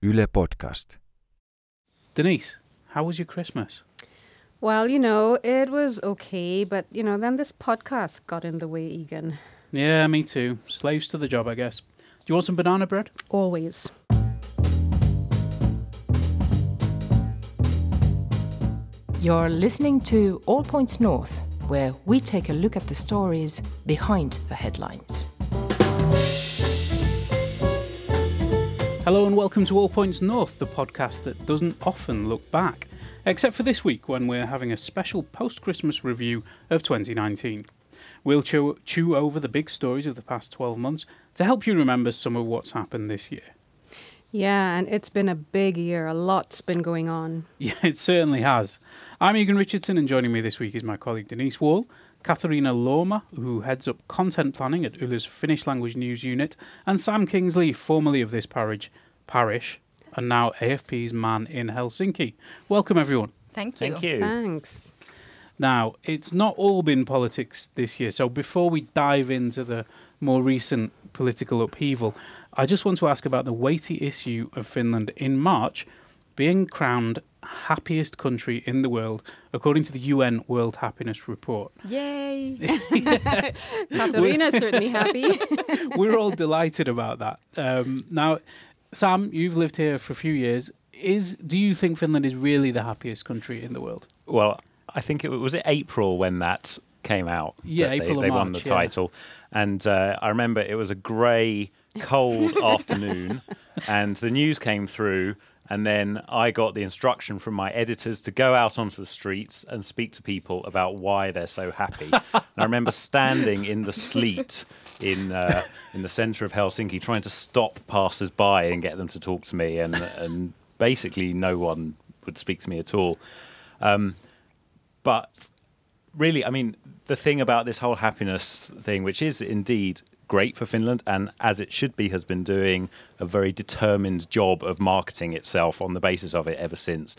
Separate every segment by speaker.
Speaker 1: Yle Podcast.
Speaker 2: Denise, how was your Christmas?
Speaker 3: Well, you know, it was okay, but you know, then this podcast got in the way, Egan.
Speaker 2: Yeah, me too. Slaves to the job, I guess. Do you want some banana bread?
Speaker 3: Always.
Speaker 4: You're listening to All Points North, where we take a look at the stories behind the headlines.
Speaker 2: Hello and welcome to All Points North, the podcast that doesn't often look back, except for this week when we're having a special post Christmas review of 2019. We'll chew, chew over the big stories of the past 12 months to help you remember some of what's happened this year.
Speaker 3: Yeah, and it's been a big year. A lot's been going on.
Speaker 2: Yeah, it certainly has. I'm Egan Richardson, and joining me this week is my colleague Denise Wall, Katharina Lorma, who heads up content planning at Yle's Finnish language news unit, and Sam Kingsley, formerly of this parish, parish and now AFP's man in Helsinki. Welcome, everyone.
Speaker 5: Thank you.
Speaker 6: Thank you.
Speaker 3: Thanks.
Speaker 2: Now, it's not all been politics this year, so before we dive into the more recent political upheaval, I just want to ask about the weighty issue of Finland in March being crowned happiest country in the world according to the UN World Happiness Report.
Speaker 5: Yay!
Speaker 3: Katarina's certainly happy.
Speaker 2: We're all delighted about that. Um, now, Sam, you've lived here for a few years. Is do you think Finland is really the happiest country in the world?
Speaker 6: Well, I think it was it April when that came out.
Speaker 2: Yeah,
Speaker 6: that
Speaker 2: April or
Speaker 6: they, they won the
Speaker 2: March, yeah.
Speaker 6: title, and uh, I remember it was a grey, cold afternoon, and the news came through. And then I got the instruction from my editors to go out onto the streets and speak to people about why they're so happy. and I remember standing in the sleet in uh, in the centre of Helsinki, trying to stop passers-by and get them to talk to me, and and basically no one would speak to me at all. Um, but really, I mean, the thing about this whole happiness thing, which is indeed great for Finland, and as it should be, has been doing a very determined job of marketing itself on the basis of it ever since.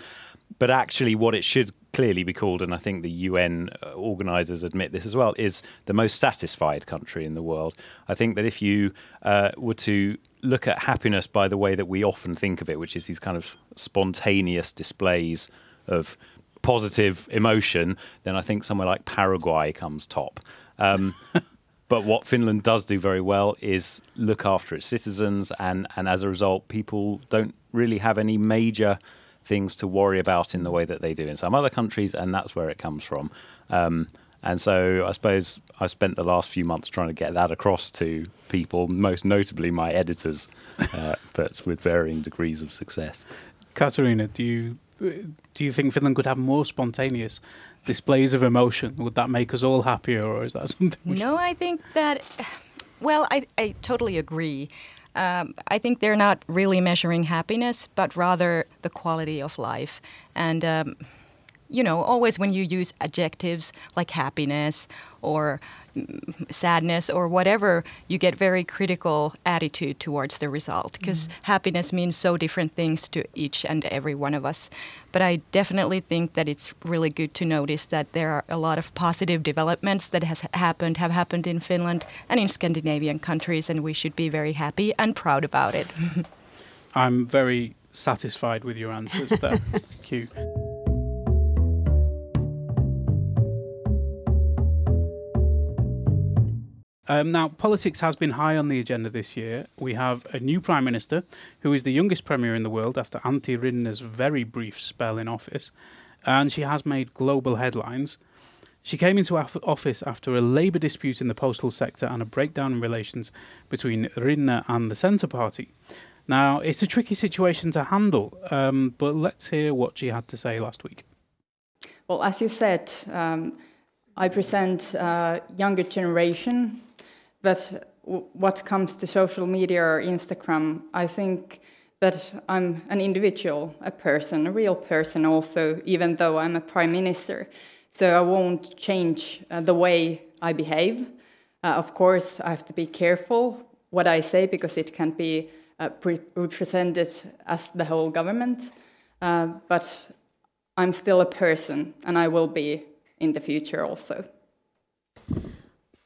Speaker 6: But actually, what it should clearly be called, and I think the UN organisers admit this as well, is the most satisfied country in the world. I think that if you uh, were to look at happiness by the way that we often think of it, which is these kind of spontaneous displays of positive emotion, then I think somewhere like Paraguay comes top. Um, but what Finland does do very well is look after its citizens, and, and as a result, people don't really have any major things to worry about in the way that they do in some other countries, and that's where it comes from. Um, and so I suppose I spent the last few months trying to get that across to people, most notably my editors, uh, but with varying degrees of success.
Speaker 2: Katarina, do you do you think Finland could have more spontaneous displays of emotion? Would that make us all happier, or is that something? We
Speaker 5: No, I think that, well, I, I totally agree. Um, I think they're not really measuring happiness, but rather the quality of life. And, um, you know, always when you use adjectives like happiness or mm, sadness or whatever, you get very critical attitude towards the result because happiness means so different things to each and every one of us. But I definitely think that it's really good to notice that there are a lot of positive developments that has happened, have happened in Finland and in Scandinavian countries, and we should be very happy and proud about it.
Speaker 2: I'm very satisfied with your answers there. Thank you. Um, now, politics has been high on the agenda this year. We have a new Prime Minister who is the youngest Premier in the world after Antti Rinne's very brief spell in office, and she has made global headlines. She came into office after a labour dispute in the postal sector and a breakdown in relations between Rinne and the Centre Party. Now, it's a tricky situation to handle, um, but let's hear what she had to say last week.
Speaker 7: Well, as you said, um, I present uh, younger generation, but what comes to social media or Instagram, I think that I'm an individual, a person, a real person also, even though I'm a prime minister. So I won't change uh, the way I behave. Uh, of course, I have to be careful what I say because it can be uh, pre- represented as the whole government. Uh, but I'm still a person, and I will be in the future also.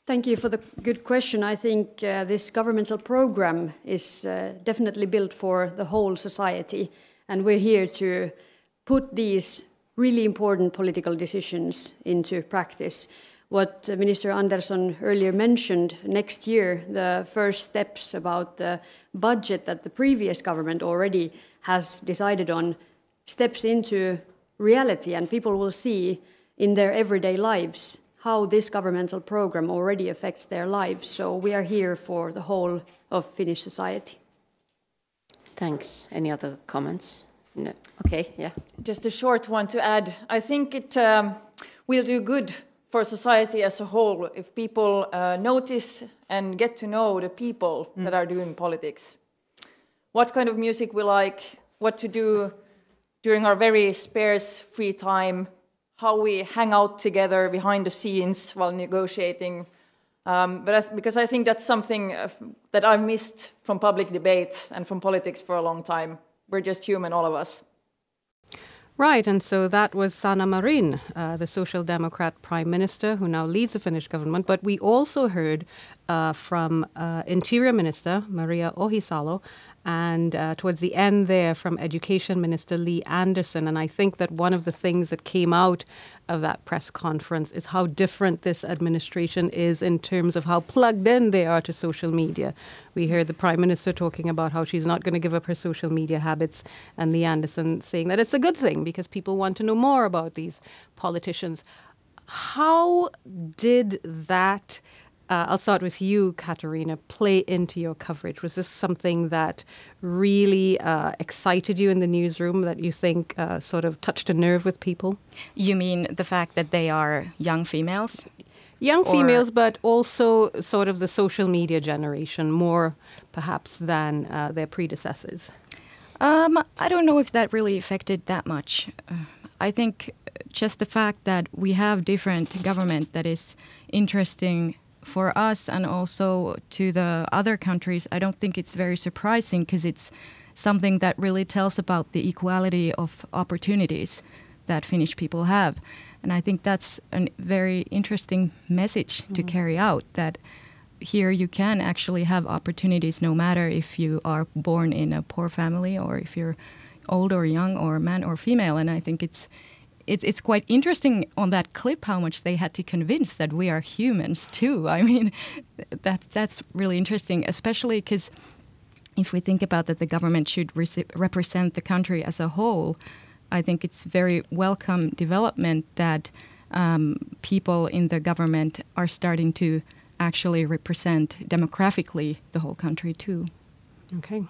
Speaker 1: Thank you for the good question. I think uh, this governmental program is uh, definitely built for the whole society, and we're here to put these really important political decisions into practice. What Minister Andersson earlier mentioned, next year, the first steps about the budget that the previous government already has decided on steps into reality, and people will see in their everyday lives how this governmental program already affects their lives. So we are here for the whole of Finnish society.
Speaker 8: Thanks. Any other comments? No. Okay, yeah.
Speaker 9: Just a short one to add. I think it um, will do good for society as a whole if people uh, notice and get to know the people mm. that are doing politics. What kind of music we like, what to do during our very sparse free time, how we hang out together behind the scenes while negotiating. Um, but I because I think that's something uh, that I've missed from public debate and from politics for a long time. We're just human, all of us.
Speaker 3: Right, and so that was Sanna Marin, uh, the Social Democrat Prime Minister who now leads the Finnish government. But we also heard uh, from uh, Interior Minister Maria Ohisalo and uh, towards the end there from Education Minister Li Andersson. And I think that one of the things that came out of that press conference is how different this administration is in terms of how plugged in they are to social media. We heard the Prime Minister talking about how she's not going to give up her social media habits, and Li Andersson saying that it's a good thing because people want to know more about these politicians. How did that? Uh, I'll start with you, Katerina. play into your coverage? Was this something that really uh, excited you in the newsroom that you think uh, sort of touched a nerve with people?
Speaker 5: You mean the fact that they are young females?
Speaker 3: Young females, but also sort of the social media generation, more perhaps than uh, their predecessors.
Speaker 5: Um, I don't know if that really affected that much. I think just the fact that we have different government that is interesting for us and also to the other countries, I don't think it's very surprising because it's something that really tells about the equality of opportunities that Finnish people have. And I think that's a very interesting message mm-hmm. to carry out that here you can actually have opportunities no matter if you are born in a poor family or if you're old or young or man or female. And I think it's it's it's quite interesting on that clip how much they had to convince that we are humans too. I mean, that that's really interesting, especially because if we think about that, the government should represent the country as a whole. I think it's very welcome development that um, people in the government are starting to actually represent demographically the whole country too.
Speaker 3: Okay.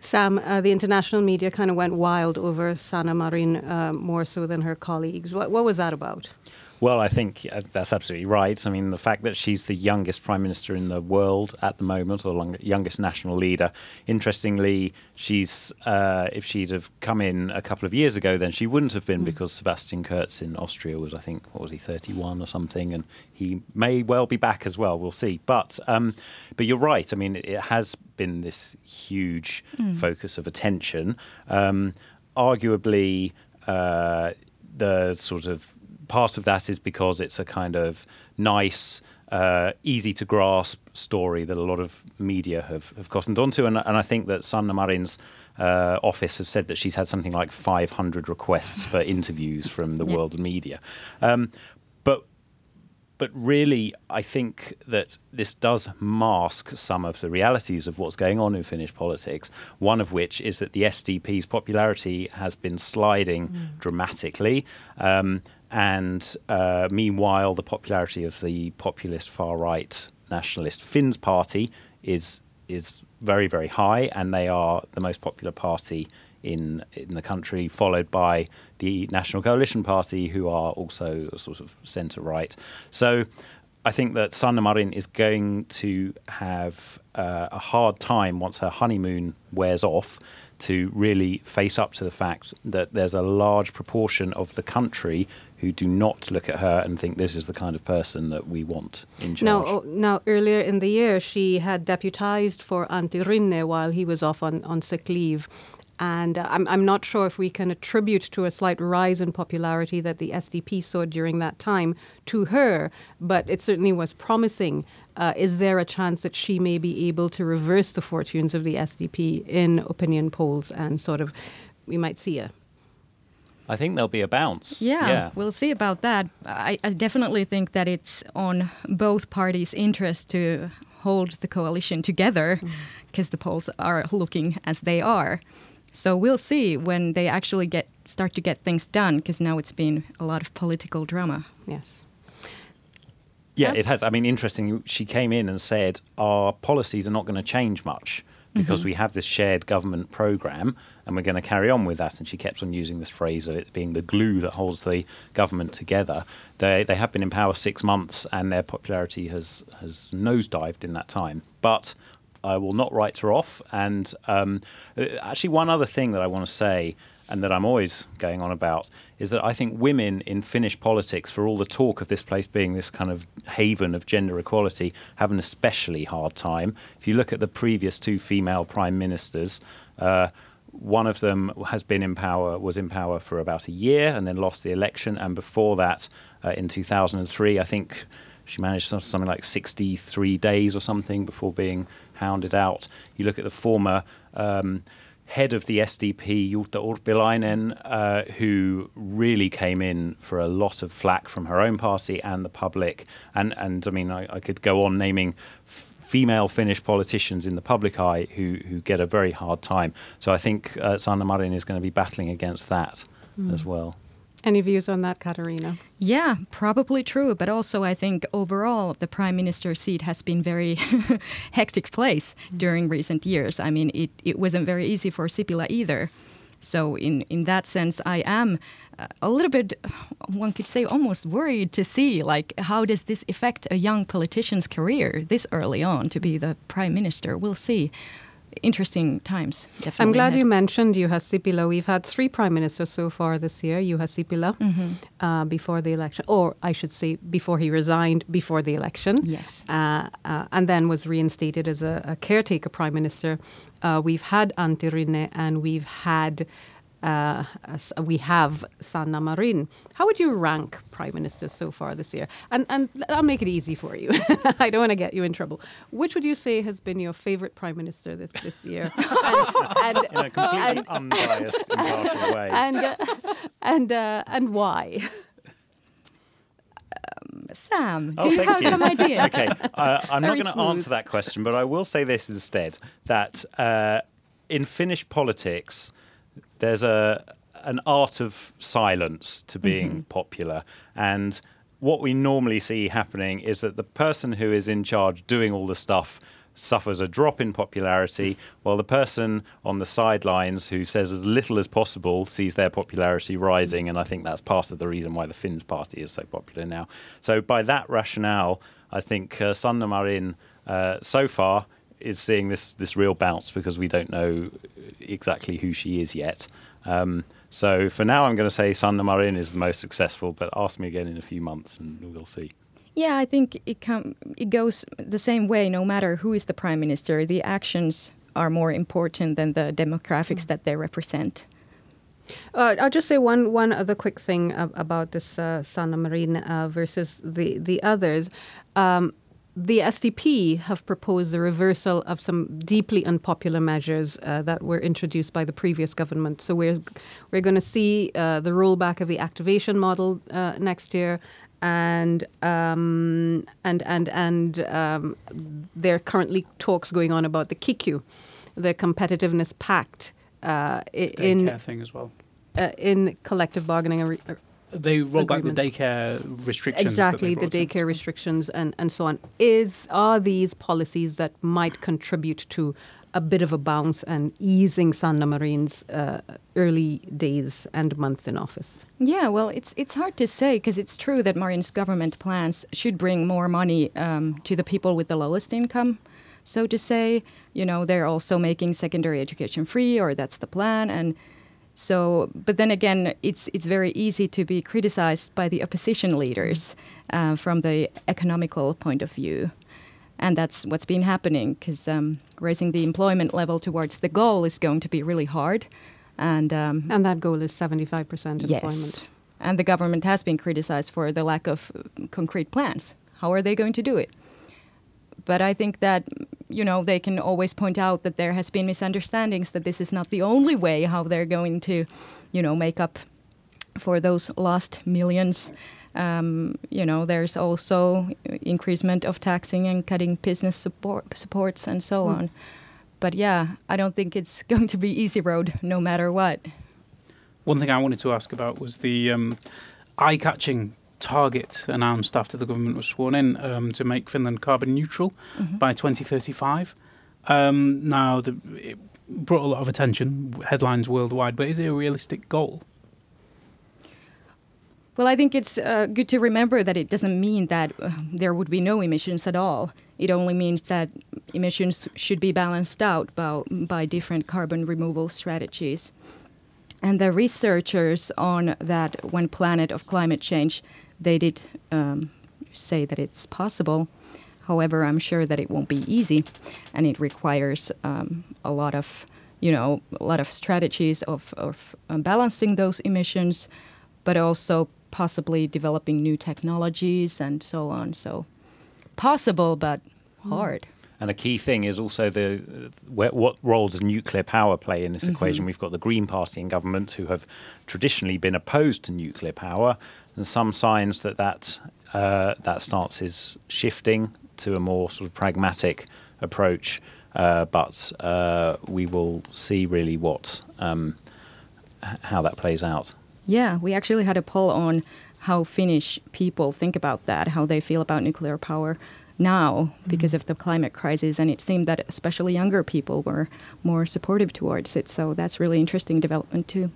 Speaker 3: Sam, uh, the international media kind of went wild over Sanna Marin uh, more so than her colleagues. What, what was that about?
Speaker 6: Well, I think uh, that's absolutely right. I mean, the fact that she's the youngest prime minister in the world at the moment, or youngest national leader. Interestingly, she's uh, if she'd have come in a couple of years ago, then she wouldn't have been mm. because Sebastian Kurz in Austria was, I think, what was he, 31 or something, and he may well be back as well. We'll see. But um, but you're right. I mean, it has been this huge mm. focus of attention. Um, arguably, uh, the sort of part of that is because it's a kind of nice, uh, easy to grasp story that a lot of media have, have cottoned onto. And, and I think that Sanna Marin's uh, office have said that she's had something like 500 requests for interviews from the yeah. world media. Um, but but really, I think that this does mask some of the realities of what's going on in Finnish politics. One of which is that the SDP's popularity has been sliding mm. dramatically. Um, and uh, meanwhile, the popularity of the populist far right nationalist Finns party is is very very high, and they are the most popular party in in the country, followed by the National Coalition Party, who are also sort of centre right. So. I think that Sanna Marin is going to have uh, a hard time once her honeymoon wears off to really face up to the fact that there's a large proportion of the country who do not look at her and think this is the kind of person that we want in charge.
Speaker 3: Now, oh, now earlier in the year, she had deputized for Antti Rinne while he was off on, on sick leave. And uh, I'm, I'm not sure if we can attribute to a slight rise in popularity that the SDP saw during that time to her, but it certainly was promising. Uh, is there a chance that she may be able to reverse the fortunes of the SDP in opinion polls and sort of, we might see a
Speaker 6: I think there'll be a bounce.
Speaker 5: Yeah,
Speaker 6: yeah.
Speaker 5: we'll see about that. I, I, definitely think that it's on both parties' interest to hold the coalition together because mm. the polls are looking as they are. So we'll see when they actually get start to get things done because now it's been a lot of political drama.
Speaker 3: Yes.
Speaker 6: Yeah, it has. I mean, interesting. She came in and said our policies are not going to change much because mm-hmm. we have this shared government program and we're going to carry on with that. And she kept on using this phrase of it being the glue that holds the government together. They they have been in power six months and their popularity has has nosedived in that time. But I will not write her off. And um, actually, one other thing that I want to say and that I'm always going on about is that I think women in Finnish politics, for all the talk of this place being this kind of haven of gender equality, have an especially hard time. If you look at the previous two female prime ministers, uh, one of them has been in power, was in power for about a year, and then lost the election. And before that, uh, in 2003, I think she managed something like 63 days or something before being hounded out. You look at the former. Um, head of the SDP, Jutta Urpilainen, uh, who really came in for a lot of flack from her own party and the public. And, and I mean, I, I could go on naming female Finnish politicians in the public eye who, who get a very hard time. So I think uh, Sanna Marin is going to be battling against that mm. as well.
Speaker 3: Any views on that, Katarina?
Speaker 5: Yeah, probably true. But also, I think overall, the prime minister seat has been very hectic place mm-hmm. during recent years. I mean, it, it wasn't very easy for Sipilä either. So, in, in that sense, I am a little bit, one could say, almost worried to see, like, how does this affect a young politician's career this early on to be the prime minister? We'll see interesting times.
Speaker 3: Definitely I'm glad ahead. you mentioned Juha Sipilä. We've had three prime ministers so far this year. Juha Sipilä mm-hmm. uh, before the election, or I should say, before he resigned before the election.
Speaker 5: Yes,
Speaker 3: uh, uh, and then was reinstated as a, a caretaker prime minister. Uh, we've had Antti Rinne, and we've had uh, we have Sanna Marin. How would you rank prime ministers so far this year? And and I'll make it easy for you. I don't want to get you in trouble. Which would you say has been your favorite prime minister this this year?
Speaker 6: and, and, in a completely and, unbiased, impartial way.
Speaker 3: And uh, and uh, and why?
Speaker 5: Um, Sam, oh, do you have you. some ideas?
Speaker 6: Okay, uh, I'm Very not going to answer that question, but I will say this instead: that uh, in Finnish politics there's a an art of silence to being mm-hmm. popular and what we normally see happening is that the person who is in charge doing all the stuff suffers a drop in popularity, while the person on the sidelines who says as little as possible sees their popularity rising. And I think that's part of the reason why the Finns party is so popular now. So, by that rationale, I think uh, Sanna Marin uh, so far is seeing this this real bounce because we don't know exactly who she is yet. Um, so for now, I'm going to say Sanna Marin is the most successful, but ask me again in a few months and we'll see.
Speaker 5: Yeah, I think it com- it goes the same way. No matter who is the prime minister, the actions are more important than the demographics mm. that they represent.
Speaker 3: Uh, I'll just say one one other quick thing about this uh, Sanna Marin uh, versus the the others. Um, the SDP have proposed the reversal of some deeply unpopular measures uh, that were introduced by the previous government. So we're we're going to see uh, the rollback of the activation model uh, next year, and um, and and and um, there are currently talks going on about the KIKY, the Competitiveness Pact,
Speaker 2: uh, in thing as well.
Speaker 3: Uh, in collective bargaining
Speaker 2: they roll back the daycare restrictions.
Speaker 3: Exactly, the daycare in. restrictions and, and so on. Is are these policies that might contribute to a bit of a bounce and easing Sanna Marin's uh, early days and months in office?
Speaker 5: Yeah, well, it's it's hard to say because it's true that Marin's government plans should bring more money um, to the people with the lowest income. So to say, you know, they're also making secondary education free, or that's the plan, and so, but then again, it's it's very easy to be criticized by the opposition leaders uh, from the economical point of view. and that's what's been happening because um, raising the employment level towards the goal is going to be really hard. And, um,
Speaker 3: and that goal is 75% employment.
Speaker 5: Yes. And the government has been criticized for the lack of concrete plans. How are they going to do it? But I think that, you know, they can always point out that there has been misunderstandings that this is not the only way how they're going to, you know, make up for those lost millions. Um, you know, there's also increasement of taxing and cutting business support supports and so mm. on. But yeah, I don't think it's going to be easy road no matter what.
Speaker 2: One thing I wanted to ask about was the um, eye-catching target announced after the government was sworn in um, to make Finland carbon neutral mm-hmm. by 2035. Um, now, the, it brought a lot of attention, headlines worldwide, but is it a realistic goal?
Speaker 5: Well, I think it's uh, good to remember that it doesn't mean that uh, there would be no emissions at all. It only means that emissions should be balanced out by, by different carbon removal strategies. And the researchers on that One Planet of climate change, they did um, say that it's possible. However, I'm sure that it won't be easy, and it requires um, a lot of, you know, a lot of strategies of, of um, balancing those emissions, but also possibly developing new technologies and so on. So possible, but hmm. hard.
Speaker 6: And a key thing is also the where, what role does nuclear power play in this mm-hmm. equation? We've got the Green Party in government who have traditionally been opposed to nuclear power, and some signs that that uh, that stance is shifting to a more sort of pragmatic approach. Uh, but uh, we will see really what um, how that plays out.
Speaker 5: Yeah, we actually had a poll on how Finnish people think about that, how they feel about nuclear power now mm-hmm. because of the climate crisis, and it seemed that especially younger people were more supportive towards it. So that's really interesting development too.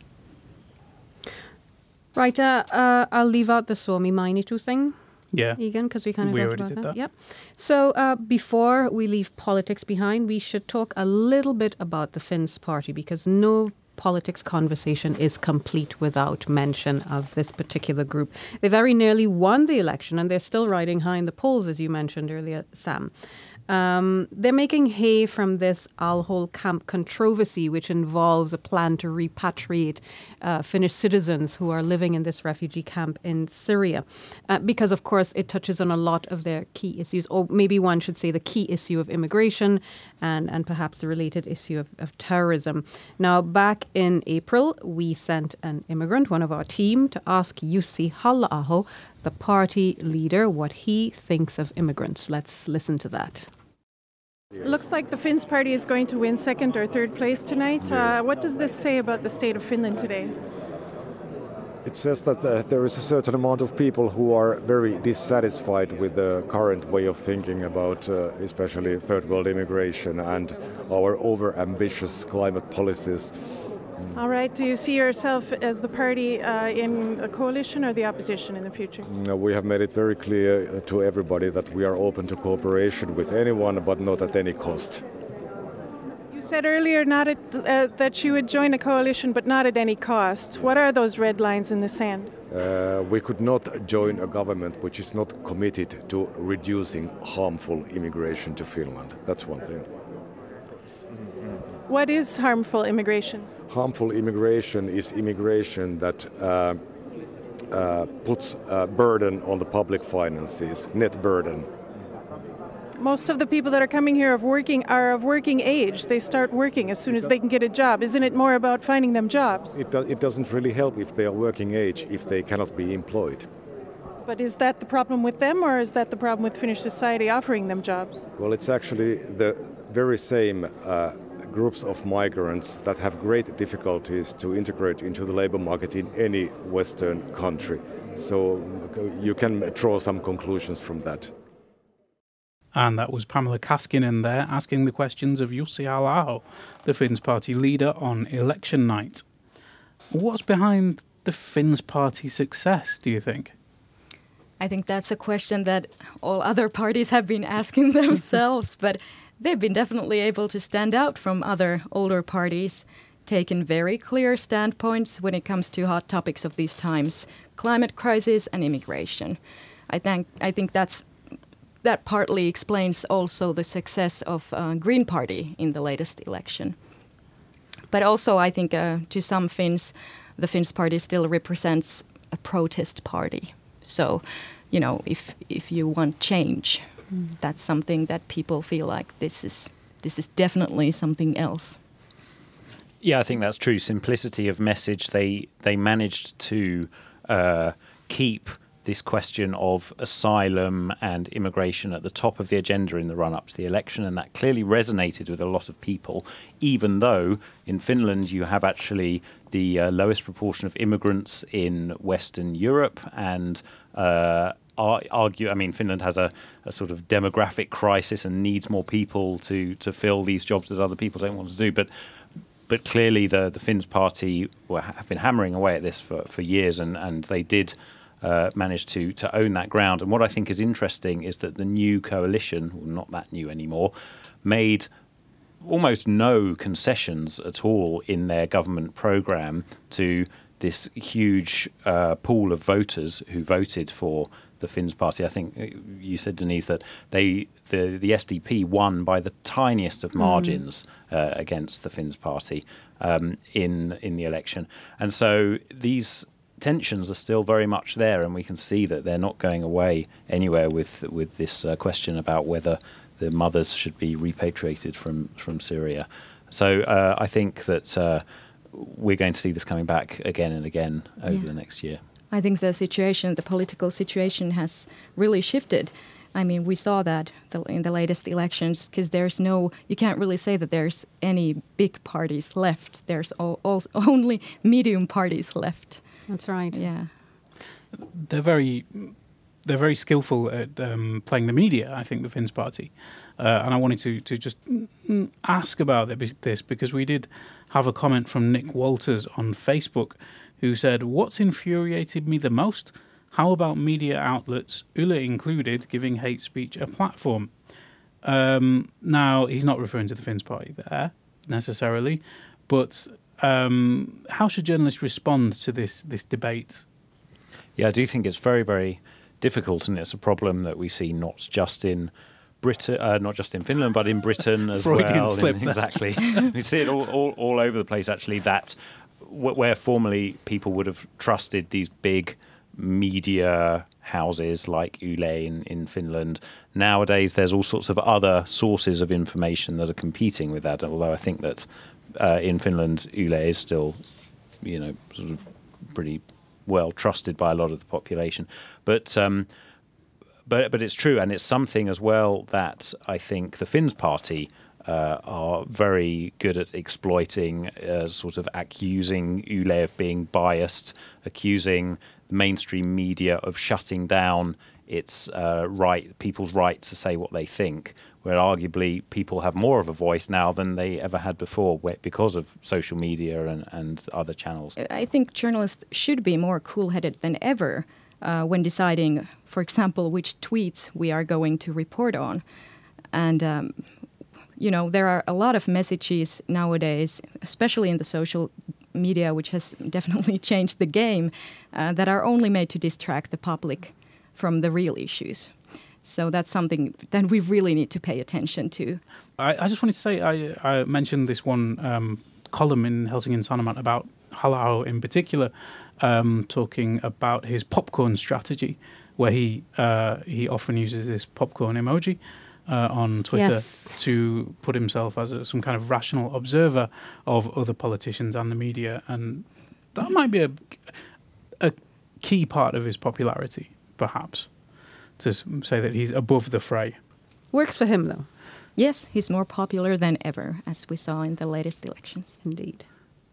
Speaker 3: Right, uh, uh, I'll leave out the Suomi Mainittu thing.
Speaker 2: Yeah.
Speaker 3: Egan, because we kind of
Speaker 2: we
Speaker 3: talked
Speaker 2: about
Speaker 3: that.
Speaker 2: that.
Speaker 3: Yep. So uh, before we leave politics behind, we should talk a little bit about the Finns party because no politics conversation is complete without mention of this particular group. They very nearly won the election and they're still riding high in the polls, as you mentioned earlier, Sam. Um, they're making hay from this Al-Hol camp controversy, which involves a plan to repatriate uh, Finnish citizens who are living in this refugee camp in Syria. Uh, because, of course, it touches on a lot of their key issues, or maybe one should say the key issue of immigration and, and perhaps the related issue of, of terrorism. Now, back in April, we sent an immigrant, one of our team, to ask Jussi Halla-aho, the party leader, what he thinks of immigrants. Let's listen to that.
Speaker 10: Looks like the Finns party is going to win second or third place tonight. Uh, what does this say about the state of Finland today?
Speaker 11: It says that uh, there is a certain amount of people who are very dissatisfied with the current way of thinking about, uh, especially third world immigration and our over ambitious climate policies.
Speaker 10: All right. Do you see yourself as the party uh, in the coalition or the opposition in the future?
Speaker 11: No, we have made it very clear uh, to everybody that we are open to cooperation with anyone, but not at any cost.
Speaker 10: You said earlier not at, uh, that you would join a coalition, but not at any cost. What are those red lines in the sand?
Speaker 11: Uh, we could not join a government which is not committed to reducing harmful immigration to Finland. That's one thing.
Speaker 10: What is harmful immigration?
Speaker 11: Harmful immigration is immigration that uh, uh, puts a burden on the public finances, net burden.
Speaker 10: Most of the people that are coming here of working are of working age. They start working as soon as they can get a job. Isn't it more about finding them jobs?
Speaker 11: It, do, it doesn't really help if they are working age if they cannot be employed.
Speaker 10: But is that the problem with them, or is that the problem with Finnish society offering them jobs?
Speaker 11: Well, it's actually the very same uh, groups of migrants that have great difficulties to integrate into the labor market in any Western country. So you can draw some conclusions from that.
Speaker 2: And that was Pamela Kaskinen there asking the questions of Jussi Halla-aho, the Finns party leader, on election night. What's behind the Finns party success, do you think?
Speaker 5: I think that's a question that all other parties have been asking themselves. but they've been definitely able to stand out from other older parties, taken very clear standpoints when it comes to hot topics of these times climate crisis and immigration. I think, I think that's that partly explains also the success of uh, Green Party in the latest election. But also, I think uh, to some Finns, the Finns party still represents a protest party. So, you know, if if you want change, that's something that people feel like this is this is definitely something else.
Speaker 6: Yeah, I think that's true. Simplicity of message. They they managed to uh, keep this question of asylum and immigration at the top of the agenda in the run up to the election, and that clearly resonated with a lot of people, even though in Finland you have actually the uh, lowest proportion of immigrants in Western Europe and uh, argue. I mean, Finland has a, a, sort of demographic crisis and needs more people to to fill these jobs that other people don't want to do. But but clearly, the the Finns party were, have been hammering away at this for, for years, and and they did uh, to to own that ground. And what I think is interesting is that the new coalition, well, not that new anymore, made almost no concessions at all in their government program to this huge uh, pool of voters who voted for the Finns party. I think uh, you said Denise that they the the SDP won by the tiniest of hmm. margins mm. uh, against the Finns party um, in in the election, and so these tensions are still very much there, and we can see that they're not going away anywhere with with this uh, question about whether the mothers should be repatriated from from Syria. So uh, I think that uh, we're going to see this coming back again and again over yeah. the next year.
Speaker 5: I think the situation, the political situation, has really shifted. I mean, we saw that in the latest elections because there's no, you can't really say that there's any big parties left. There's all, all, only medium parties left.
Speaker 3: That's right.
Speaker 5: Yeah.
Speaker 2: They're very they're very skillful at um, playing the media. I think the Finns party, uh, and I wanted to to just ask about this because we did have a comment from Nick Walters on Facebook, who said, "What's infuriated me the most? How about media outlets, Yle included, giving hate speech a platform?" Um, now he's not referring to the Finns party there necessarily, but um, how should journalists respond to this this debate?
Speaker 6: Yeah, I do think it's very very difficult, and it's a problem that we see not just in Britain, uh, not just in Finland, but in Britain as
Speaker 2: Freudian
Speaker 6: well.
Speaker 2: Slip
Speaker 6: in, exactly, we see it all, all, all over the place. Actually, that where formerly people would have trusted these big media houses like Yle in, in Finland. Nowadays, there's all sorts of other sources of information that are competing with that. Although I think that uh, in Finland, Yle is still, you know, sort of pretty well trusted by a lot of the population. But um, but but it's true, and it's something as well that I think the Finns party. Uh, are very good at exploiting, uh, sort of accusing Yle of being biased, accusing the mainstream media of shutting down its uh, right, people's right to say what they think where arguably people have more of a voice now than they ever had before because of social media and, and other channels.
Speaker 5: I think journalists should be more cool headed than ever uh, when deciding, for example, which tweets we are going to report on. And, um, you know, there are a lot of messages nowadays, especially in the social media, which has definitely changed the game, uh, that are only made to distract the public from the real issues. So that's something that we really need to pay attention to.
Speaker 2: I, I just wanted to say I, I mentioned this one um, column in Helsingin Sanomat about Halla in particular, um, talking about his popcorn strategy, where he uh, he often uses this popcorn emoji. Uh, on Twitter
Speaker 3: yes.
Speaker 2: to put himself as a, some kind of rational observer of other politicians and the media, and that might be a, a key part of his popularity, perhaps to say that he's above the fray.
Speaker 3: Works for him, though.
Speaker 5: Yes, he's more popular than ever, as we saw in the latest elections.
Speaker 3: Indeed.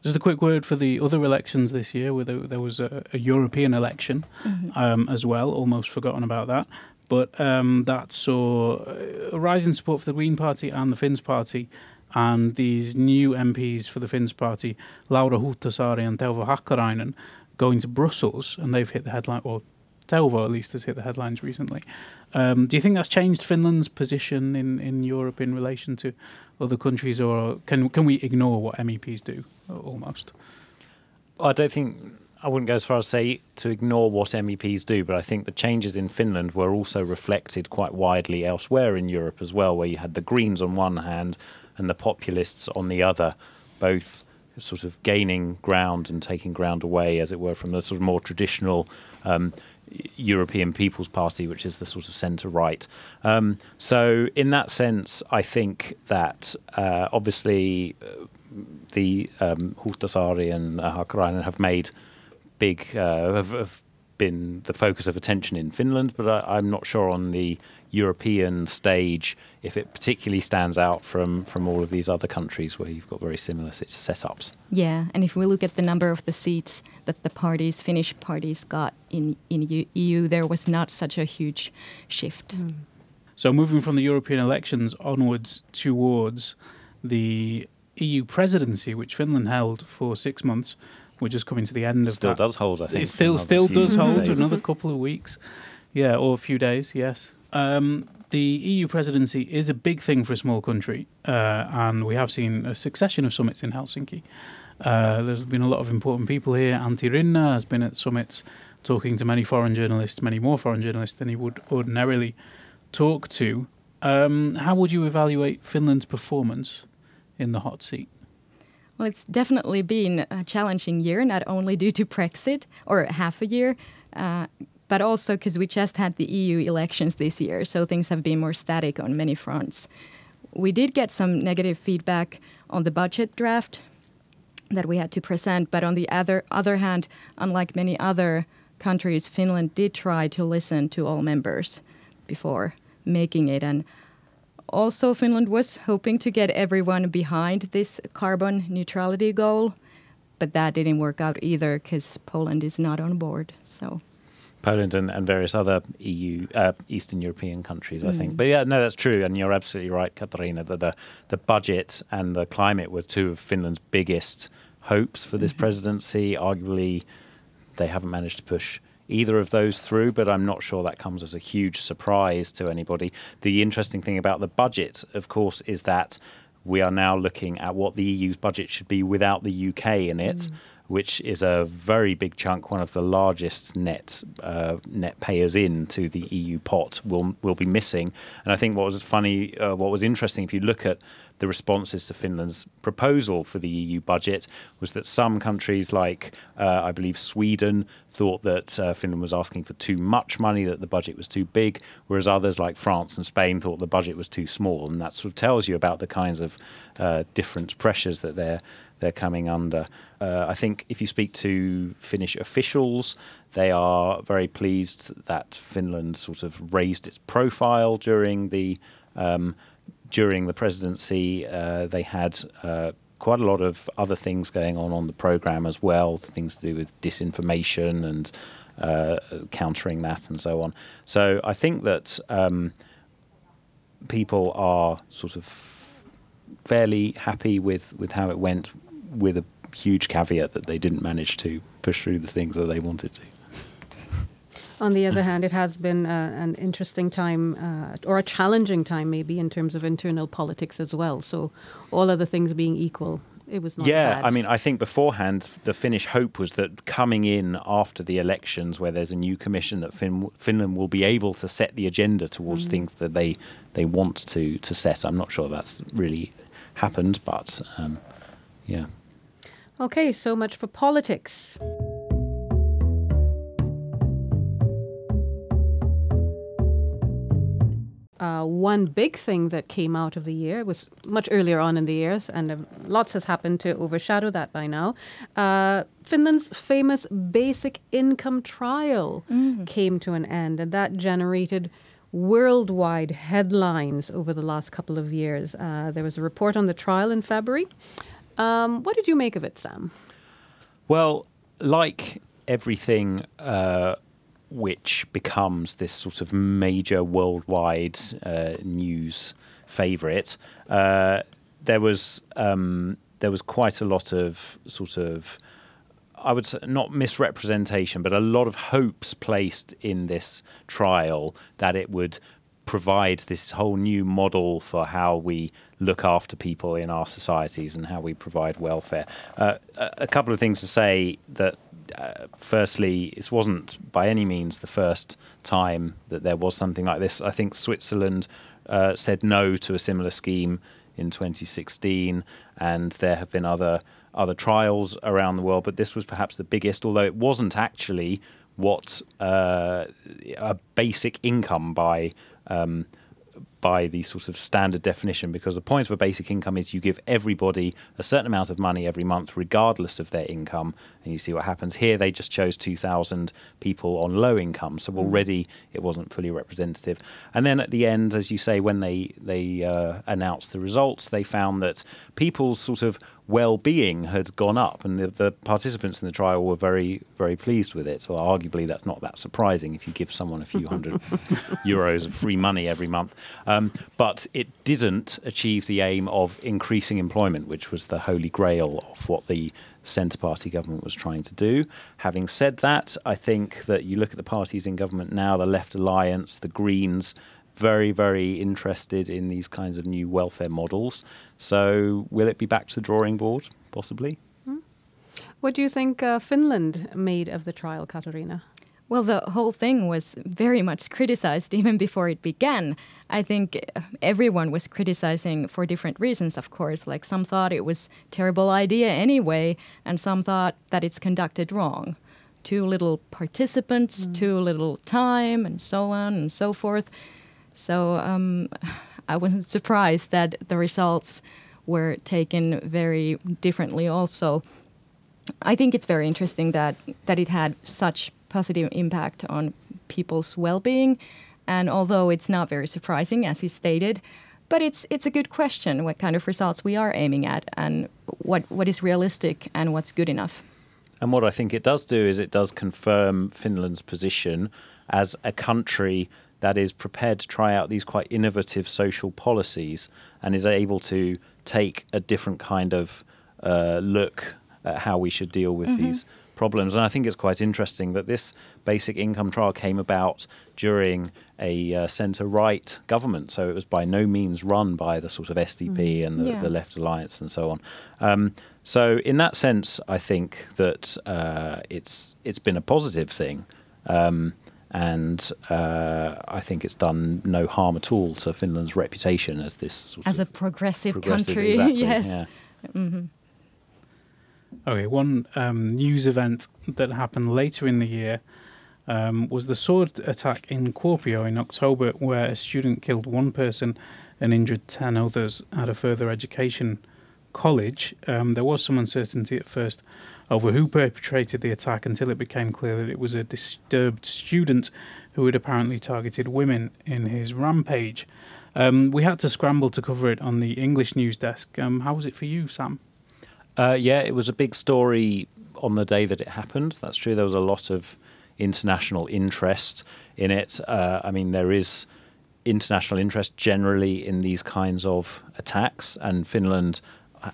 Speaker 2: Just a quick word for the other elections this year, where there, there was a, a, European election mm-hmm. um, as well. Almost forgotten about that. But um, that saw a rise in support for the Green Party and the Finns Party, and these new MPs for the Finns Party, Laura Huhtasaari and Teuvo Hakkarainen, going to Brussels, and they've hit the headline, or Teuvo at least has hit the headlines recently. Um, do you think that's changed Finland's position in, in Europe in relation to other countries, or can can we ignore what MEPs do almost?
Speaker 6: I don't think I wouldn't go as far as say to ignore what MEPs do, but I think the changes in Finland were also reflected quite widely elsewhere in Europe as well, where you had the Greens on one hand and the populists on the other, both sort of gaining ground and taking ground away, as it were, from the sort of more traditional um, European People's Party, which is the sort of centre right. Um, so, in that sense, I think that uh, obviously uh, the um, Huhtasaari and uh, Hakkarainen have made big, uh, have, have, been the focus of attention in Finland, but I, I'm not sure on the European stage if it particularly stands out from from all of these other countries where you've got very similar setups.
Speaker 5: Yeah, and if we look at the number of the seats that the parties, Finnish parties, got in in EU, there was not such a huge shift. Mm.
Speaker 2: So moving from the European elections onwards towards the EU presidency, which Finland held for six months, we're just coming to the end of the It
Speaker 6: still
Speaker 2: that.
Speaker 6: does hold, I think.
Speaker 2: It still still does hold another couple of weeks, yeah, or a few days. Yes. Um, the EU presidency is a big thing for a small country, uh, and we have seen a succession of summits in Helsinki. Uh, there's been a lot of important people here. Antti Rinne has been at summits talking to many foreign journalists, many more foreign journalists than he would ordinarily talk to. Um, how would you evaluate Finland's performance in the hot seat?
Speaker 5: Well, it's definitely been a challenging year, not only due to Brexit or half a year, uh, but also because we just had the EU elections this year, so things have been more static on many fronts. We did get some negative feedback on the budget draft that we had to present, but on the other other hand, unlike many other countries, Finland did try to listen to all members before making it, and also Finland was hoping to get everyone behind this carbon neutrality goal, but that didn't work out either because Poland is not on board. So
Speaker 6: Poland and, and various other EU, uh, Eastern European countries, I think. Mm. But yeah, no, that's true, and you're absolutely right, Katarina. That the the budget and the climate were two of Finland's biggest hopes for this mm-hmm. presidency. Arguably, they haven't managed to push either of those through, but I'm not sure that comes as a huge surprise to anybody. The interesting thing about the budget, of course, is that we are now looking at what the EU's budget should be without the UK in it. Mm which is a very big chunk, one of the largest net uh, net payers in to the EU pot, will will be missing. And I think what was funny, uh, what was interesting, if you look at the responses to Finland's proposal for the EU budget was that some countries, like uh, I believe Sweden, thought that uh, Finland was asking for too much money, that the budget was too big, whereas others, like France and Spain, thought the budget was too small. And that sort of tells you about the kinds of uh, different pressures that they're they're coming under. Uh, I think if you speak to Finnish officials, they are very pleased that Finland sort of raised its profile during the um, during the presidency. Uh, they had. Uh, quite a lot of other things going on on the program as well, things to do with disinformation and uh, countering that and so on. So I think that um, people are sort of fairly happy with, with how it went with a huge caveat that they didn't manage to push through the things that they wanted to.
Speaker 3: On the other hand, it has been uh, an interesting time uh, or a challenging time, maybe, in terms of internal politics as well. So, all other things being equal, it was not
Speaker 6: yeah
Speaker 3: bad.
Speaker 6: i mean i think beforehand the finnish hope was that coming in after the elections where there's a new commission that fin- finland will be able to set the agenda towards mm. things that they they want to to set i'm not sure that's really happened but um, yeah
Speaker 3: Okay, so much for politics. Uh, one big thing that came out of the year was much earlier on in the years, and uh, lots has happened to overshadow that by now. Uh, Finland's famous basic income trial mm. came to an end, and that generated worldwide headlines over the last couple of years. Uh, there was a report on the trial in February. Um, what did you make of it, Sam?
Speaker 6: Well, like everything uh, which becomes this sort of major worldwide uh, news favourite, uh, there was um, there was quite a lot of sort of I would say not misrepresentation, but a lot of hopes placed in this trial that it would provide this whole new model for how we look after people in our societies and how we provide welfare. Uh, a couple of things to say that uh, firstly, this wasn't by any means the first time that there was something like this. I think Switzerland uh, said no to a similar scheme in 2016, and there have been other other trials around the world, but this was perhaps the biggest, although it wasn't actually what uh, a basic income by um, by the sort of standard definition because the point of a basic income is you give everybody a certain amount of money every month regardless of their income. And you see what happens here they just chose 2000 people on low income so already it wasn't fully representative. And then at the end as you say when they they uh, announced the results they found that people's sort of well-being had gone up, and the, the, participants in the trial were very, very pleased with it. So arguably, that's not that surprising if you give someone a few hundred euros of free money every month. Um, but it didn't achieve the aim of increasing employment, which was the holy grail of what the Centre Party government was trying to do. Having said that, I think that you look at the parties in government now, the Left Alliance, the Greens very, very interested in these kinds of new welfare models. So, will it be back to the drawing board, possibly? Hmm.
Speaker 3: What do you think uh, Finland made of the trial, Katarina?
Speaker 5: Well, the whole thing was very much criticized even before it began. I think everyone was criticizing for different reasons, of course. Like some thought it was terrible idea anyway, and some thought that it's conducted wrong. Too little participants, mm. too little time, and so on and so forth. So um, I wasn't surprised that the results were taken very differently. Also, I think it's very interesting that that it had such positive impact on people's well-being, and although it's not very surprising, as he stated, but it's it's a good question what kind of results we are aiming at and what what is realistic and what's good enough.
Speaker 6: And what I think it does do is it does confirm Finland's position as a country that is prepared to try out these quite innovative social policies and is able to take a different kind of uh, look at how we should deal with mm-hmm. these problems. And I think it's quite interesting that this basic income trial came about during a uh, centre right government. So it was by no means run by the sort of SDP mm. and the, yeah. the, Left Alliance and so on. Um, so in that sense, I think that uh, it's it's been a positive thing. Um, and uh, I think it's done no harm at all to Finland's reputation as this
Speaker 5: as a progressive, progressive country. Exactly, yes. Yeah. Mm-hmm.
Speaker 2: Okay, one um, news event that happened later in the year um, was the sword attack in Kuopio in October, where a student killed one person and injured ten others at a further education college. Um, there was some uncertainty at first over who perpetrated the attack until it became clear that it was a disturbed student who had apparently targeted women in his rampage. Um, we had to scramble to cover it on the English news desk. Um, how was it for you, Sam?
Speaker 6: Uh, yeah, it was a big story on the day that it happened. That's true. There was a lot of international interest in it. Uh, I mean, there is international interest generally in these kinds of attacks, and Finland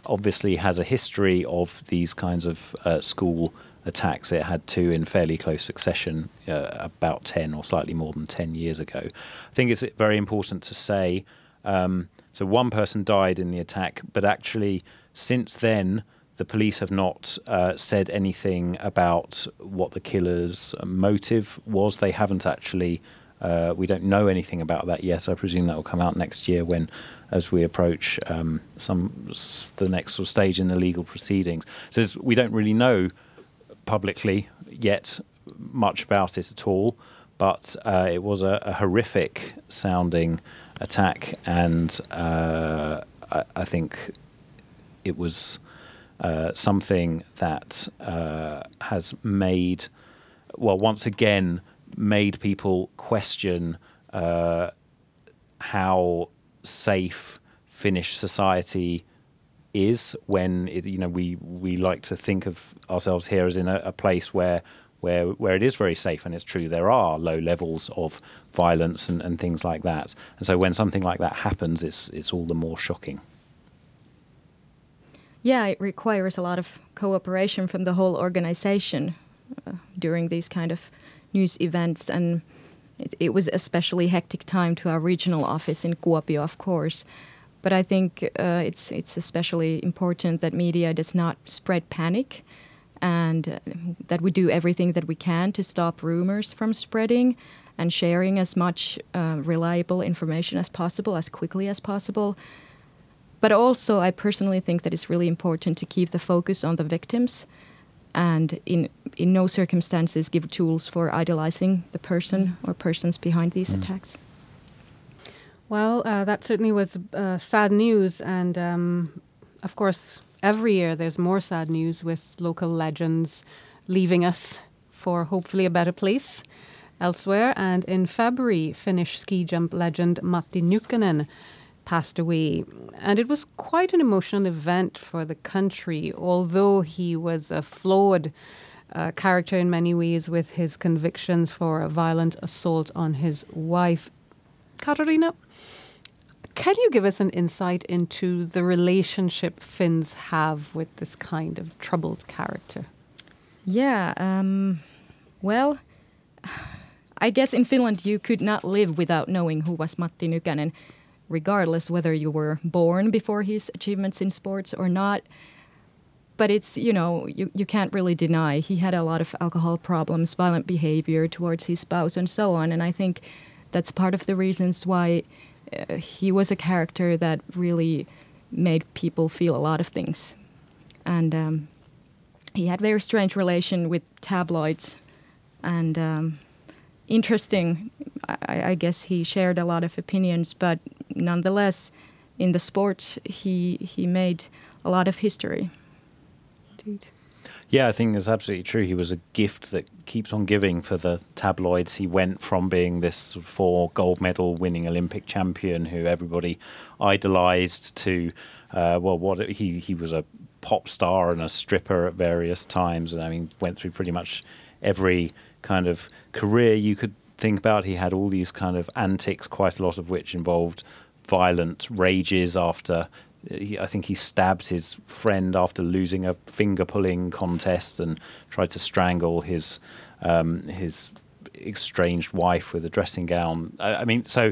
Speaker 6: obviously has a history of these kinds of uh, school attacks. It had two in fairly close succession uh, about 10 or slightly more than 10 years ago. I think it's very important to say um, so one person died in the attack, but actually, since then, the police have not uh, said anything about what the killer's motive was. They haven't actually. Uh, we don't know anything about that yet. I presume that will come out next year when as we approach um, some the next sort of stage in the legal proceedings. So we don't really know publicly yet much about it at all, but uh, it was a, a, horrific sounding attack, and uh, I, I, think it was uh, something that uh, has made, well, once again, made people question uh, how safe Finnish society is when it, you know we we like to think of ourselves here as in a, a, place where where where it is very safe and it's true there are low levels of violence and, and things like that. And so when something like that happens it's it's all the more shocking.
Speaker 5: Yeah it requires a lot of cooperation from the whole organization uh, during these kind of news events and it, it, was especially hectic time to our regional office in Kuopio, of course. But I think uh, it's it's especially important that media does not spread panic, and uh, that we do everything that we can to stop rumors from spreading and sharing as much uh, reliable information as possible as quickly as possible. But also, I personally think that it's really important to keep the focus on the victims and in in no circumstances give tools for idolizing the person or persons behind these attacks.
Speaker 3: Well, uh, that certainly was uh, sad news, and um, of course, every year there's more sad news with local legends leaving us for hopefully a better place elsewhere. And in February, Finnish ski jump legend Matti Nykänen passed away. And it was quite an emotional event for the country, although he was a flawed uh, character in many ways with his convictions for a violent assault on his wife. Katarina, can you give us an insight into the relationship Finns have with this kind of troubled character?
Speaker 5: Yeah, um, well, I guess in Finland you could not live without knowing who was Matti Nykänen, regardless whether you were born before his achievements in sports or not. But it's, you know, you, you can't really deny he had a lot of alcohol problems, violent behavior towards his spouse, and so on. And I think that's part of the reasons why uh, he was a character that really made people feel a lot of things. And um, he had very strange relation with tabloids and um, interesting. I, I, guess he shared a lot of opinions, but nonetheless, in the sports, he he made a lot of history.
Speaker 3: Indeed.
Speaker 6: Yeah, I think it's absolutely true. He was a gift that keeps on giving for the tabloids. He went from being this four gold medal winning Olympic champion who everybody idolized to, uh, well, what he he was a pop star and a stripper at various times, and I mean went through pretty much every kind of career you could think about. He had all these kind of antics, quite a lot of which involved violent rages after. He, I think he stabbed his friend after losing a finger pulling contest and tried to strangle his um, his estranged wife with a dressing gown. I, I mean, so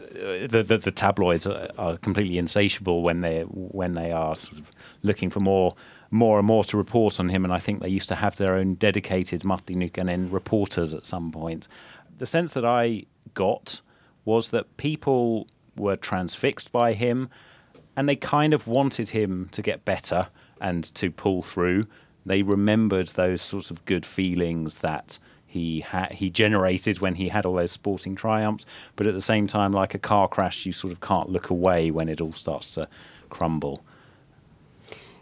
Speaker 6: uh, the, the, the tabloids are, are, completely insatiable when they when they are sort of looking for more more and more to report on him, and I think they used to have their own dedicated Matti Nykänen reporters at some point. The sense that I got was that people were transfixed by him, and they kind of wanted him to get better and to pull through. They remembered those sorts of good feelings that he ha- he generated when he had all those sporting triumphs, but at the same time, like a car crash, you sort of can't look away when it all starts to crumble.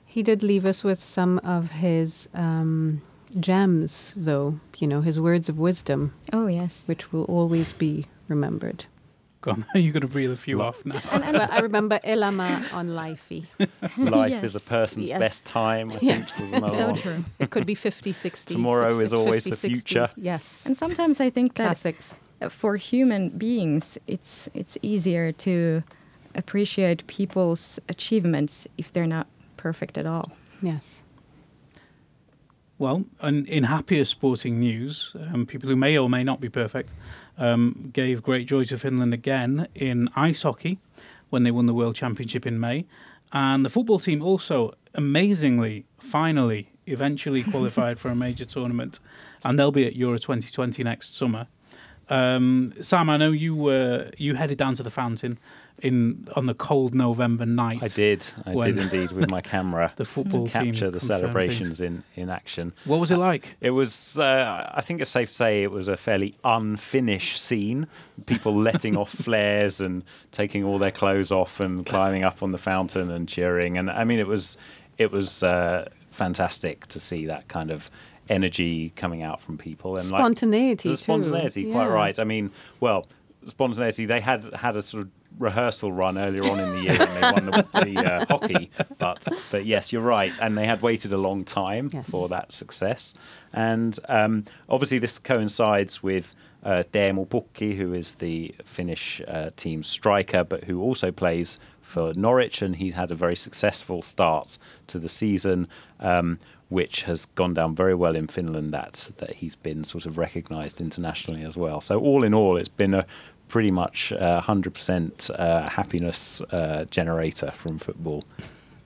Speaker 3: He did leave us with some of his um, gems, though, you know, his words of wisdom.
Speaker 5: Oh, yes.
Speaker 3: Which will always be remembered.
Speaker 2: Go on, you're going to breathe a few off now.
Speaker 3: and, and I remember Elämä on laiffii.
Speaker 6: Life yes. is a person's yes. best time, I yes. think. Was
Speaker 5: so true.
Speaker 3: It could be 50, 60.
Speaker 6: Tomorrow it's is always 50, the future.
Speaker 3: 60. Yes.
Speaker 5: And sometimes I think that
Speaker 3: Classics.
Speaker 5: for human beings, it's, it's easier to appreciate people's achievements if they're not perfect at all.
Speaker 3: Yes.
Speaker 2: Well, and in happier sporting news, um, people who may or may not be perfect um, gave great joy to Finland again in ice hockey when they won the World Championship in May. And the football team also, amazingly, finally, eventually qualified for a major tournament. And they'll be at Euro 2020 next summer. Um, Sam, I know you were you headed down to the fountain in on the cold November night.
Speaker 6: I did. I did indeed with my camera.
Speaker 2: the football
Speaker 6: to capture the celebrations in, in action.
Speaker 2: What was it like?
Speaker 6: It was. Uh, I think it's safe to say it was a fairly unfinished scene. People letting off flares and taking all their clothes off and climbing up on the fountain and cheering. And I mean, it was it was uh, fantastic to see that kind of energy coming out from people and
Speaker 3: spontaneity.
Speaker 6: Like, spontaneity,
Speaker 3: too.
Speaker 6: quite
Speaker 3: yeah.
Speaker 6: right. I mean, well, spontaneity. They had had a sort of rehearsal run earlier on in the year and they won the, the uh, hockey. But but yes, you're right, and they had waited a long time yes. for that success. And um, obviously, this coincides with. Uh, Teemu Pukki, who is the Finnish uh, team striker, but who also plays for Norwich, and he's had a very successful start to the season, um, which has gone down very well in Finland. That that he's been sort of recognised internationally as well. So all in all, it's been a pretty much uh, 100% uh, happiness uh, generator from football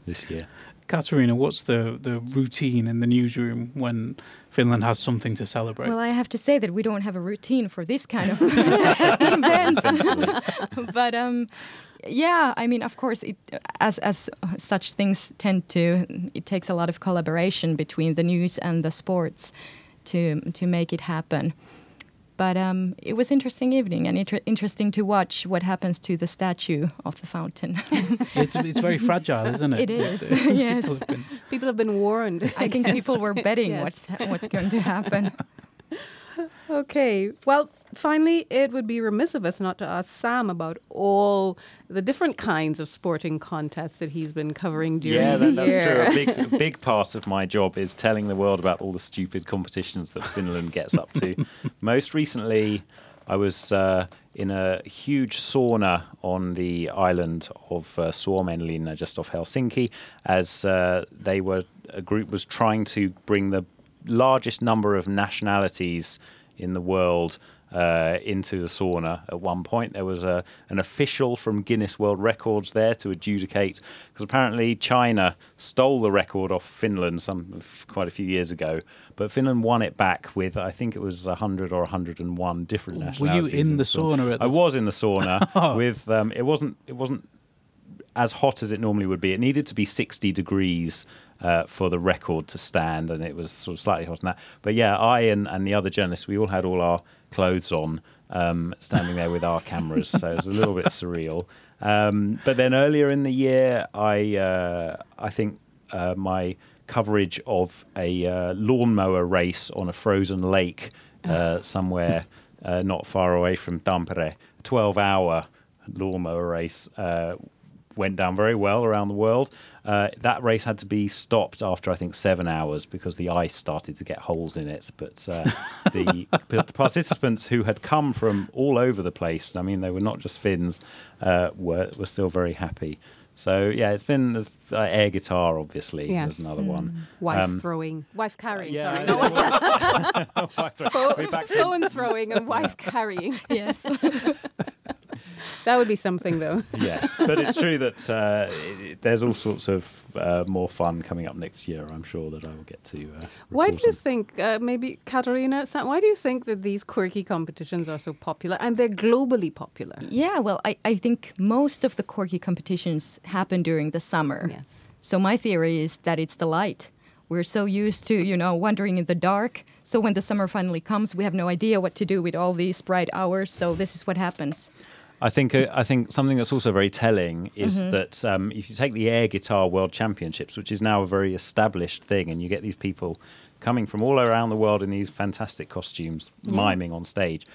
Speaker 6: this year.
Speaker 2: Katarina, what's the, the routine in the newsroom when Finland has something to celebrate?
Speaker 5: Well, I have to say that we don't have a routine for this kind of events. but um, yeah, I mean, of course, it, as as such things tend to, it takes a lot of collaboration between the news and the sports to to make it happen. But um, it was interesting evening and inter- interesting to watch what happens to the statue of the fountain.
Speaker 2: it's it's very fragile, isn't it?
Speaker 5: It is. yes.
Speaker 3: People have, been, people have been warned.
Speaker 5: I, I think people were betting yes. what's what's going to happen.
Speaker 3: Okay. Well, finally, it would be remiss of us not to ask Sam about all the different kinds of sporting contests that he's been covering during
Speaker 6: the
Speaker 3: world.
Speaker 6: yeah, that's true. A big, big part of my job is telling the world about all the stupid competitions that Finland gets up to. Most recently, I was uh, in a huge sauna on the island of uh, Suomenlinna, just off Helsinki, as uh, they were a group was trying to bring the largest number of nationalities in the world uh, into the sauna at one point. There was a, an official from Guinness World Records there to adjudicate because apparently China stole the record off Finland some quite a few years ago, but Finland won it back with I think it was 100 or 101 different nationalities.
Speaker 2: Were you in, in the, sauna?
Speaker 6: I was in the sauna oh. with um, it wasn't it wasn't as hot as it normally would be. It needed to be 60 degrees uh, for the record to stand, and it was sort of slightly hotter than that. But yeah, I and, and the other journalists, we all had all our clothes on, um, standing there with our cameras, so it was a little bit surreal. Um, but then earlier in the year, I uh, I think uh, my coverage of a uh, lawnmower race on a frozen lake uh, somewhere uh, not far away from Tampere, twelve hour lawnmower race went down very well around the world. Uh, that race had to be stopped after I think seven hours because the ice started to get holes in it. But uh, the, the, participants who had come from all over the place, I mean, they were not just Finns, uh, were were still very happy. So yeah, it's been there's, uh, air guitar, obviously.
Speaker 3: Yes.
Speaker 6: There's another mm. one.
Speaker 3: Wife um, throwing, wife carrying.
Speaker 6: Yeah,
Speaker 3: sorry. No. phone throwing and wife carrying.
Speaker 5: Yes.
Speaker 3: That would be something, though.
Speaker 6: yes, but it's true that uh, it, there's all sorts of uh, more fun coming up next year. I'm sure that I will get to. Uh,
Speaker 3: why do you think, uh, maybe Katarina, why do you think that these quirky competitions are so popular and they're globally popular?
Speaker 5: Yeah, well, I, I think most of the quirky competitions happen during the summer.
Speaker 3: Yes.
Speaker 5: So my theory is that it's the light. We're so used to, you know, wandering in the dark. So when the summer finally comes, we have no idea what to do with all these bright hours. So this is what happens.
Speaker 6: I think uh, I think something that's also very telling is mm-hmm. that um, if you take the air guitar world championships, which is now a very established thing, and you get these people coming from all around the world in these fantastic costumes, yeah. miming on stage.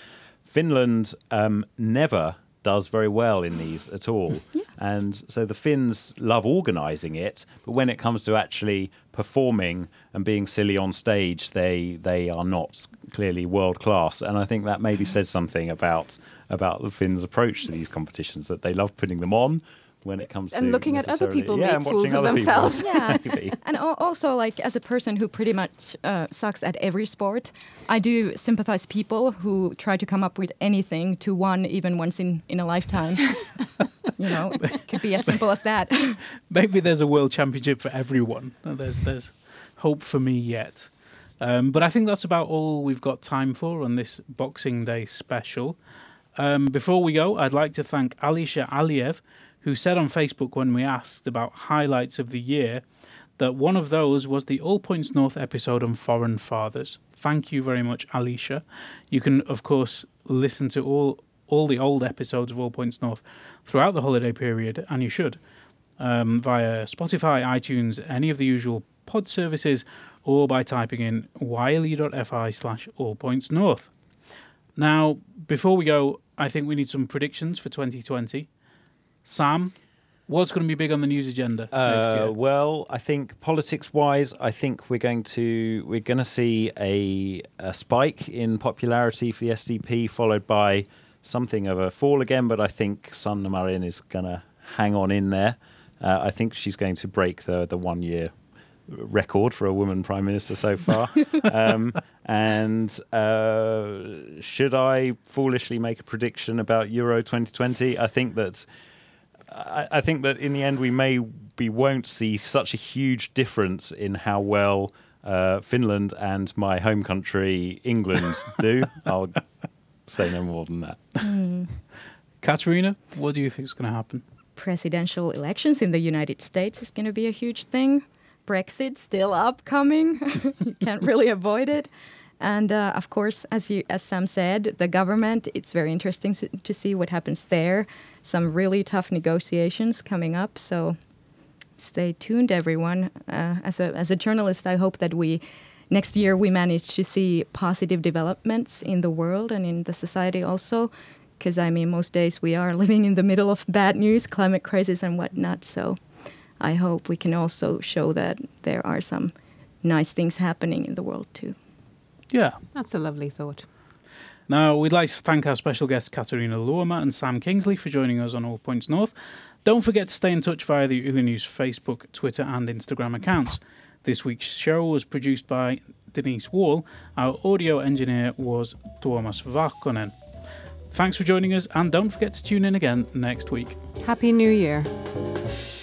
Speaker 6: Finland um, never does very well in these at all.
Speaker 5: Yeah.
Speaker 6: And so the Finns love organising it, but when it comes to actually performing and being silly on stage, they they are not clearly world class. And I think that maybe says something about about the Finns' approach to these competitions that they love putting them on when it comes
Speaker 3: and
Speaker 6: to and
Speaker 3: looking at other people
Speaker 6: yeah,
Speaker 3: make fools of themselves.
Speaker 5: yeah, and also like as a person who pretty much uh, sucks at every sport, I do sympathize people who try to come up with anything to win even once in in a lifetime. you know, it could be as simple as that.
Speaker 2: Maybe there's a world championship for everyone. There's there's hope for me yet. Um, but I think that's about all we've got time for on this Boxing Day special. Um, before we go, I'd like to thank Alisha Aliev, who said on Facebook when we asked about highlights of the year that one of those was the All Points North episode on foreign fathers. Thank you very much, Alicia. You can, of course, listen to all all the old episodes of All Points North throughout the holiday period, and you should, um, via Spotify, iTunes, any of the usual pod services, or by typing in yle.fi slash all points north. Now, before we go, I think we need some predictions for 2020. Sam, what's going to be big on the news agenda uh, next year?
Speaker 6: Well, I think politics-wise, I think we're going to we're going to see a, a spike in popularity for the SDP, followed by something of a fall again. But I think Sanna Marin is going to hang on in there. Uh, I think she's going to break the the one year record for a woman prime minister so far. um, and uh, should I foolishly make a prediction about Euro 2020? I think that I, I, think that in the end we may we won't see such a huge difference in how well uh, Finland and my home country, England, do. I'll say no more than that.
Speaker 5: Mm.
Speaker 2: Katarina, what do you think is going to happen?
Speaker 5: Presidential elections in the United States is going to be a huge thing. Brexit still upcoming. you can't really avoid it. And uh, of course, as you, as Sam said, the government. It's very interesting to see what happens there. Some really tough negotiations coming up. So stay tuned, everyone. Uh, as a as a journalist, I hope that we next year we manage to see positive developments in the world and in the society also. Because I mean, most days we are living in the middle of bad news, climate crisis, and whatnot. So I hope we can also show that there are some nice things happening in the world too.
Speaker 2: Yeah.
Speaker 3: That's a lovely thought.
Speaker 2: Now, we'd like to thank our special guests, Katarina Luoma and Sam Kingsley, for joining us on All Points North. Don't forget to stay in touch via the Yle News Facebook, Twitter, and Instagram accounts. This week's show was produced by Denise Wall. Our audio engineer was Tuomas Vakkonen. Thanks for joining us, and don't forget to tune in again next week.
Speaker 3: Happy New Year.